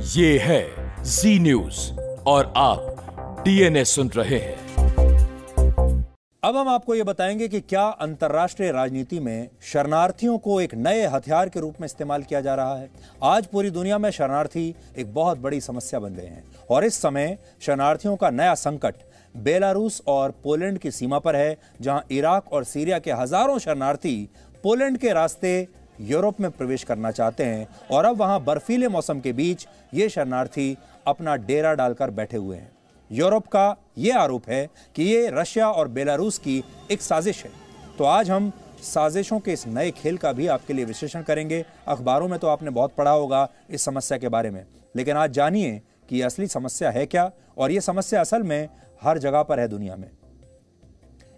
ये है जी न्यूज़ और आप डीएनए सुन रहे हैं। अब हम आपको ये बताएँगे कि क्या अंतर्राष्ट्रीय राजनीति में शरणार्थियों को एक नए हथियार के रूप में इस्तेमाल किया जा रहा है। आज पूरी दुनिया में शरणार्थी एक बहुत बड़ी समस्या बन गए हैं और इस समय शरणार्थियों का नया संकट बेलारूस और पोलैंड की सीमा पर है, जहाँ इराक और सीरिया के हज़ारों शरणार्थी पोलैंड के रास्ते यूरोप में प्रवेश करना चाहते हैं और अब वहाँ बर्फीले मौसम के बीच ये शरणार्थी अपना डेरा डालकर बैठे हुए हैं। यूरोप का यह आरोप है कि ये रशिया और बेलारूस की एक साजिश है। तो आज हम साजिशों के इस नए खेल का भी आपके लिए विश्लेषण करेंगे। अखबारों में तो आपने बहुत पढ़ा होगा इस समस्या के बारे में। लेकिन आज जानिए कि असली समस्या है क्या और ये समस्या असल में हर जगह पर है दुनिया में।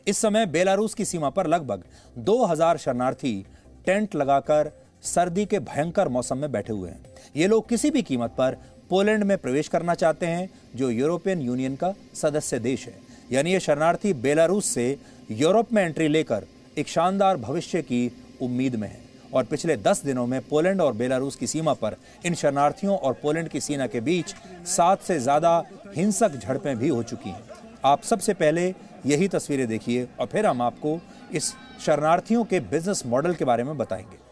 इस समय बेलारूस की सीमा पर लगभग 2000 शरणार्थी टेंट लगाकर सर्दी के भयंकर मौसम में बैठे हुए हैं। ये लोग किसी भी कीमत पर पोलैंड में प्रवेश करना चाहते हैं, जो यूरोपियन यूनियन का सदस्य देश है। यानी ये शरणार्थी बेलारूस से यूरोप में एंट्री लेकर एक शानदार भविष्य की उम्मीद में है। और पिछले दस दिनों में पोलैंड और बेलारूस की सीमा पर इन शरणार्थियों और पोलैंड की सेना के बीच सात से ज़्यादा हिंसक झड़पें भी हो चुकी हैं। आप सबसे पहले यही तस्वीरें देखिए और फिर हम आपको इस शरणार्थियों के बिज़नेस मॉडल के बारे में बताएँगे।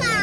Wow.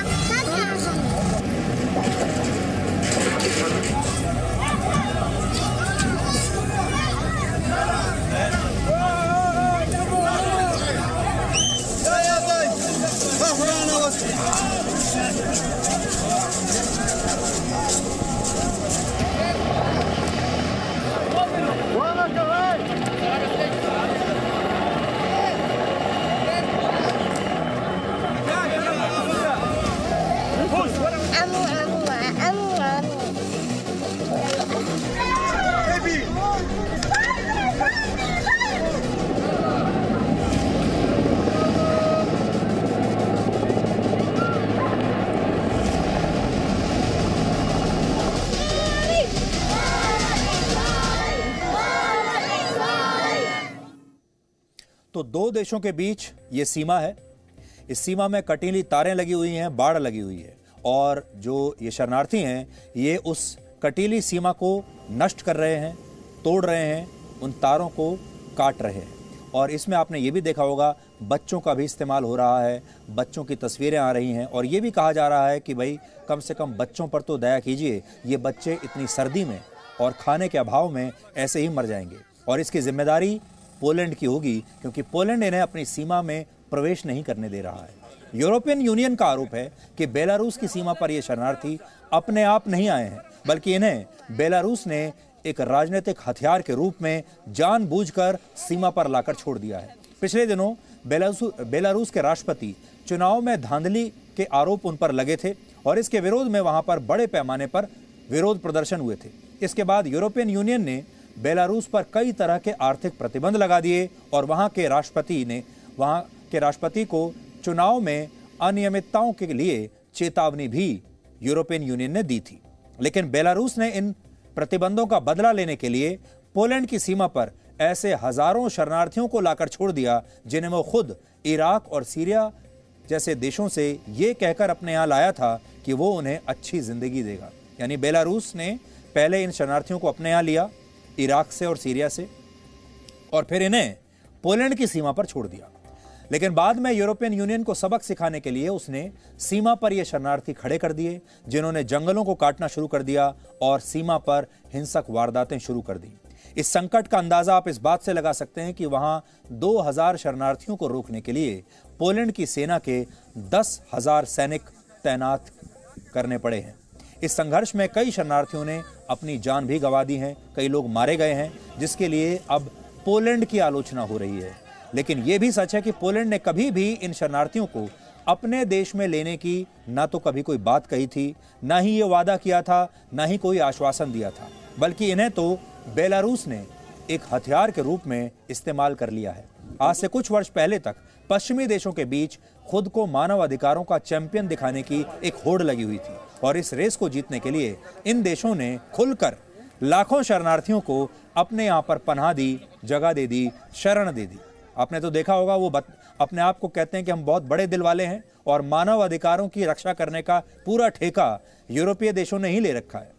दो देशों के बीच ये सीमा है। इस सीमा में कटीली तारें लगी हुई हैं, बाढ़ लगी हुई है। और जो ये शरणार्थी हैं, ये उस कटीली सीमा को नष्ट कर रहे हैं, तोड़ रहे हैं, उन तारों को काट रहे हैं। और इसमें आपने ये भी देखा होगा, बच्चों का भी इस्तेमाल हो रहा है, बच्चों की तस्वीरें आ रही हैं। और ये भी कहा जा रहा है कि भाई, कम से कम बच्चों पर तो दया कीजिए, ये बच्चे इतनी सर्दी में और खाने के अभाव में ऐसे ही मर जाएँगे। और इसकी ज़िम्मेदारी पोलैंड की होगी, क्योंकि पोलैंड इन्हें अपनी सीमा में प्रवेश नहीं करने दे रहा है। यूरोपियन यूनियन का आरोप है कि बेलारूस की सीमा पर ये शरणार्थी अपने आप नहीं आए हैं, बल्कि इन्हें बेलारूस ने एक राजनीतिक हथियार के रूप में जानबूझकर सीमा पर लाकर छोड़ दिया है। पिछले दिनों बेलारूस के राष्ट्रपति चुनाव में धांधली के आरोप उन पर लगे थे और इसके विरोध में वहाँ पर बड़े पैमाने पर विरोध प्रदर्शन हुए थे। इसके बाद यूरोपियन यूनियन ने बेलारूस पर कई तरह के आर्थिक प्रतिबंध लगा दिए और वहाँ के राष्ट्रपति ने, वहाँ के राष्ट्रपति को चुनाव में अनियमितताओं के लिए चेतावनी भी यूरोपियन यूनियन ने दी थी। लेकिन बेलारूस ने इन प्रतिबंधों का बदला लेने के लिए पोलैंड की सीमा पर ऐसे हज़ारों शरणार्थियों को लाकर छोड़ दिया, जिन्हें वो खुद इराक और सीरिया जैसे देशों से ये कहकर अपने यहाँ लाया था कि वो उन्हें अच्छी ज़िंदगी देगा। यानी बेलारूस ने पहले इन शरणार्थियों को अपने यहाँ लिया इराक से और सीरिया से, और फिर इन्हें पोलैंड की सीमा पर छोड़ दिया। लेकिन बाद में यूरोपियन यूनियन को सबक सिखाने के लिए उसने सीमा पर ये शरणार्थी खड़े कर दिए, जिन्होंने जंगलों को काटना शुरू कर दिया और सीमा पर हिंसक वारदातें शुरू कर दी। इस संकट का अंदाज़ा आप इस बात से लगा सकते हैं कि वहाँ 2000 शरणार्थियों को रोकने के लिए पोलैंड की सेना के दस हज़ार सैनिक तैनात करने पड़े हैं। इस संघर्ष में कई शरणार्थियों ने अपनी जान भी गंवा दी है, कई लोग मारे गए हैं, जिसके लिए अब पोलैंड की आलोचना हो रही है। लेकिन यह भी सच है कि पोलैंड ने कभी भी इन शरणार्थियों को अपने देश में लेने की ना तो कभी कोई बात कही थी, ना ही ये वादा किया था, ना ही कोई आश्वासन दिया था। बल्कि इन्हें तो बेलारूस ने एक हथियार के रूप में इस्तेमाल कर लिया है। आज से कुछ वर्ष पहले तक पश्चिमी देशों के बीच खुद को मानव अधिकारों का चैंपियन दिखाने की एक होड़ लगी हुई थी और इस रेस को जीतने के लिए इन देशों ने खुलकर लाखों शरणार्थियों को अपने यहाँ पर पनाह दी जगह दे दी शरण दे दी। आपने तो देखा होगा वो बत, अपने आप को कहते हैं कि हम बहुत बड़े दिल वाले हैं और मानव अधिकारों की रक्षा करने का पूरा ठेका यूरोपीय देशों ने ही ले रखा है।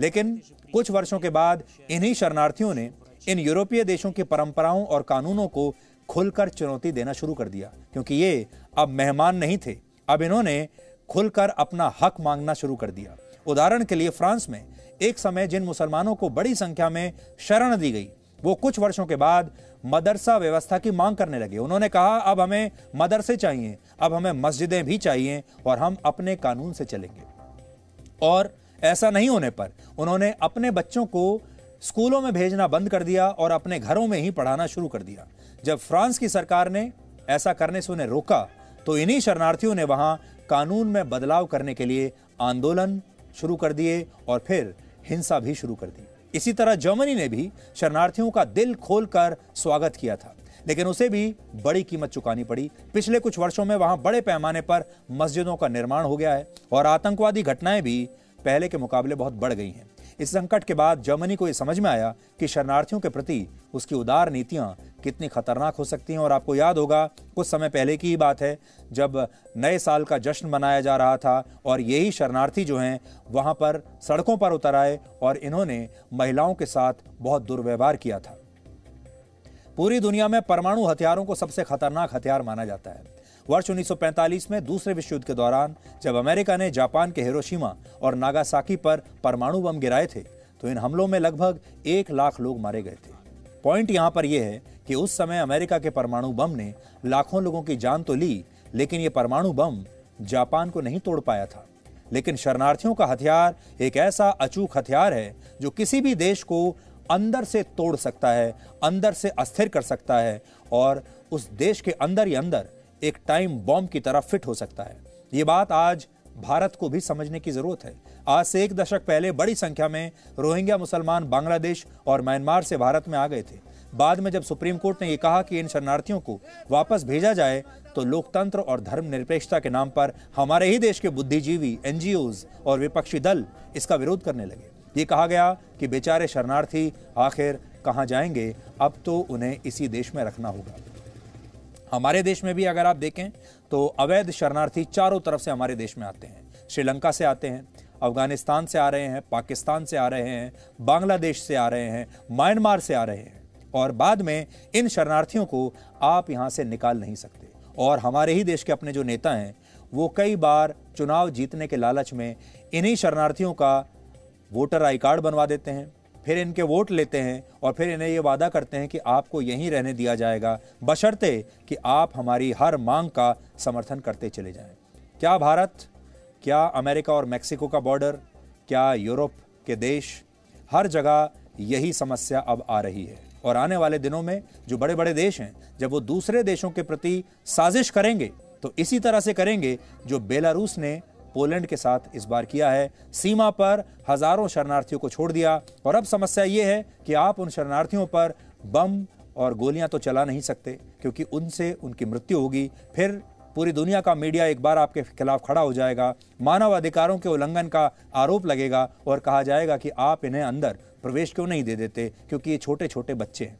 लेकिन कुछ वर्षों के बाद इन्हीं शरणार्थियों ने इन यूरोपीय देशों की परंपराओं और कानूनों को खुलकर चुनौती देना शुरू कर दिया, क्योंकि ये अब मेहमान नहीं थे। अब इन्होंने खुलकर अपना हक मांगना शुरू कर दिया। उदाहरण के लिए फ्रांस में एक समय जिन मुसलमानों को बड़ी संख्या में शरण दी गई, वो कुछ वर्षों के बाद मदरसा व्यवस्था की मांग करने लगे। उन्होंने कहा, अब हमें मदरसे चाहिए, अब हमें मस्जिदें भी चाहिए और हम अपने कानून से चलेंगे। और ऐसा नहीं होने पर उन्होंने अपने बच्चों को स्कूलों में भेजना बंद कर दिया और अपने घरों में ही पढ़ाना शुरू कर दिया। जब फ्रांस की सरकार ने ऐसा करने से उन्हें रोका तो इन्हीं शरणार्थियों ने वहाँ कानून में बदलाव करने के लिए आंदोलन शुरू कर दिए और फिर हिंसा भी शुरू कर दी। इसी तरह जर्मनी ने भी शरणार्थियों का दिल खोलकर स्वागत किया था। लेकिन उसे भी बड़ी कीमत चुकानी पड़ी। पिछले कुछ वर्षों में वहाँ बड़े पैमाने पर मस्जिदों का निर्माण हो गया है और आतंकवादी घटनाएँ भी पहले के मुकाबले बहुत बढ़ गई हैं। इस संकट के बाद जर्मनी को यह समझ में आया कि शरणार्थियों के प्रति उसकी उदार नीतियाँ कितनी खतरनाक हो सकती हैं। और आपको याद होगा, कुछ समय पहले की ही बात है, जब नए साल का जश्न मनाया जा रहा था और यही शरणार्थी जो हैं, वहाँ पर सड़कों पर उतर आए और इन्होंने महिलाओं के साथ बहुत दुर्व्यवहार किया था। पूरी दुनिया में परमाणु हथियारों को सबसे खतरनाक हथियार माना जाता है। वर्ष 1945 में दूसरे विश्व युद्ध के दौरान, जब अमेरिका ने जापान के हिरोशिमा और नागासाकी पर परमाणु बम गिराए थे तो इन हमलों में लगभग एक लाख लोग मारे गए थे। पॉइंट यहाँ पर यह है कि उस समय अमेरिका के परमाणु बम ने लाखों लोगों की जान तो ली, लेकिन यह परमाणु बम जापान को नहीं तोड़ पाया था। लेकिन शरणार्थियों का हथियार एक ऐसा अचूक हथियार है जो किसी भी देश को अंदर से तोड़ सकता है, अंदर से अस्थिर कर सकता है और उस देश के अंदर ही अंदर एक टाइम बॉम्ब की तरह फिट हो सकता है। ये बात आज भारत को भी समझने की ज़रूरत है। आज से एक दशक पहले बड़ी संख्या में रोहिंग्या मुसलमान बांग्लादेश और म्यांमार से भारत में आ गए थे। बाद में जब सुप्रीम कोर्ट ने यह कहा कि इन शरणार्थियों को वापस भेजा जाए तो लोकतंत्र और धर्मनिरपेक्षता के नाम पर हमारे ही देश के बुद्धिजीवी एनजीओ और विपक्षी दल इसका विरोध करने लगे। ये कहा गया कि बेचारे शरणार्थी आखिर कहाँ जाएँगे, अब तो उन्हें इसी देश में रखना होगा। हमारे देश में भी अगर आप देखें तो अवैध शरणार्थी चारों तरफ़ से हमारे देश में आते हैं। श्रीलंका से आते हैं, अफ़गानिस्तान से आ रहे हैं, पाकिस्तान से आ रहे हैं, बांग्लादेश से आ रहे हैं, म्यांमार से आ रहे हैं। और बाद में इन शरणार्थियों को आप यहाँ से निकाल नहीं सकते। और हमारे ही देश के अपने जो नेता हैं, वो कई बार चुनाव जीतने के लालच में इन्हीं शरणार्थियों का वोटर आई कार्ड बनवा देते हैं, फिर इनके वोट लेते हैं और फिर इन्हें ये वादा करते हैं कि आपको यहीं रहने दिया जाएगा, बशर्ते कि आप हमारी हर मांग का समर्थन करते चले जाएँ। क्या भारत, क्या अमेरिका और मैक्सिको का बॉर्डर, क्या यूरोप के देश, हर जगह यही समस्या अब आ रही है। और आने वाले दिनों में जो बड़े बड़े देश हैं, जब वो दूसरे देशों के प्रति साजिश करेंगे तो इसी तरह से करेंगे जो बेलारूस ने पोलैंड के साथ इस बार किया है। सीमा पर हज़ारों शरणार्थियों को छोड़ दिया। और अब समस्या ये है कि आप उन शरणार्थियों पर बम और गोलियाँ तो चला नहीं सकते, क्योंकि उनसे उनकी मृत्यु होगी। फिर पूरी दुनिया का मीडिया एक बार आपके खिलाफ खड़ा हो जाएगा। मानव अधिकारों के उल्लंघन का आरोप लगेगा और कहा जाएगा कि आप इन्हें अंदर प्रवेश क्यों नहीं दे देते? क्योंकि ये छोटे छोटे बच्चे हैं।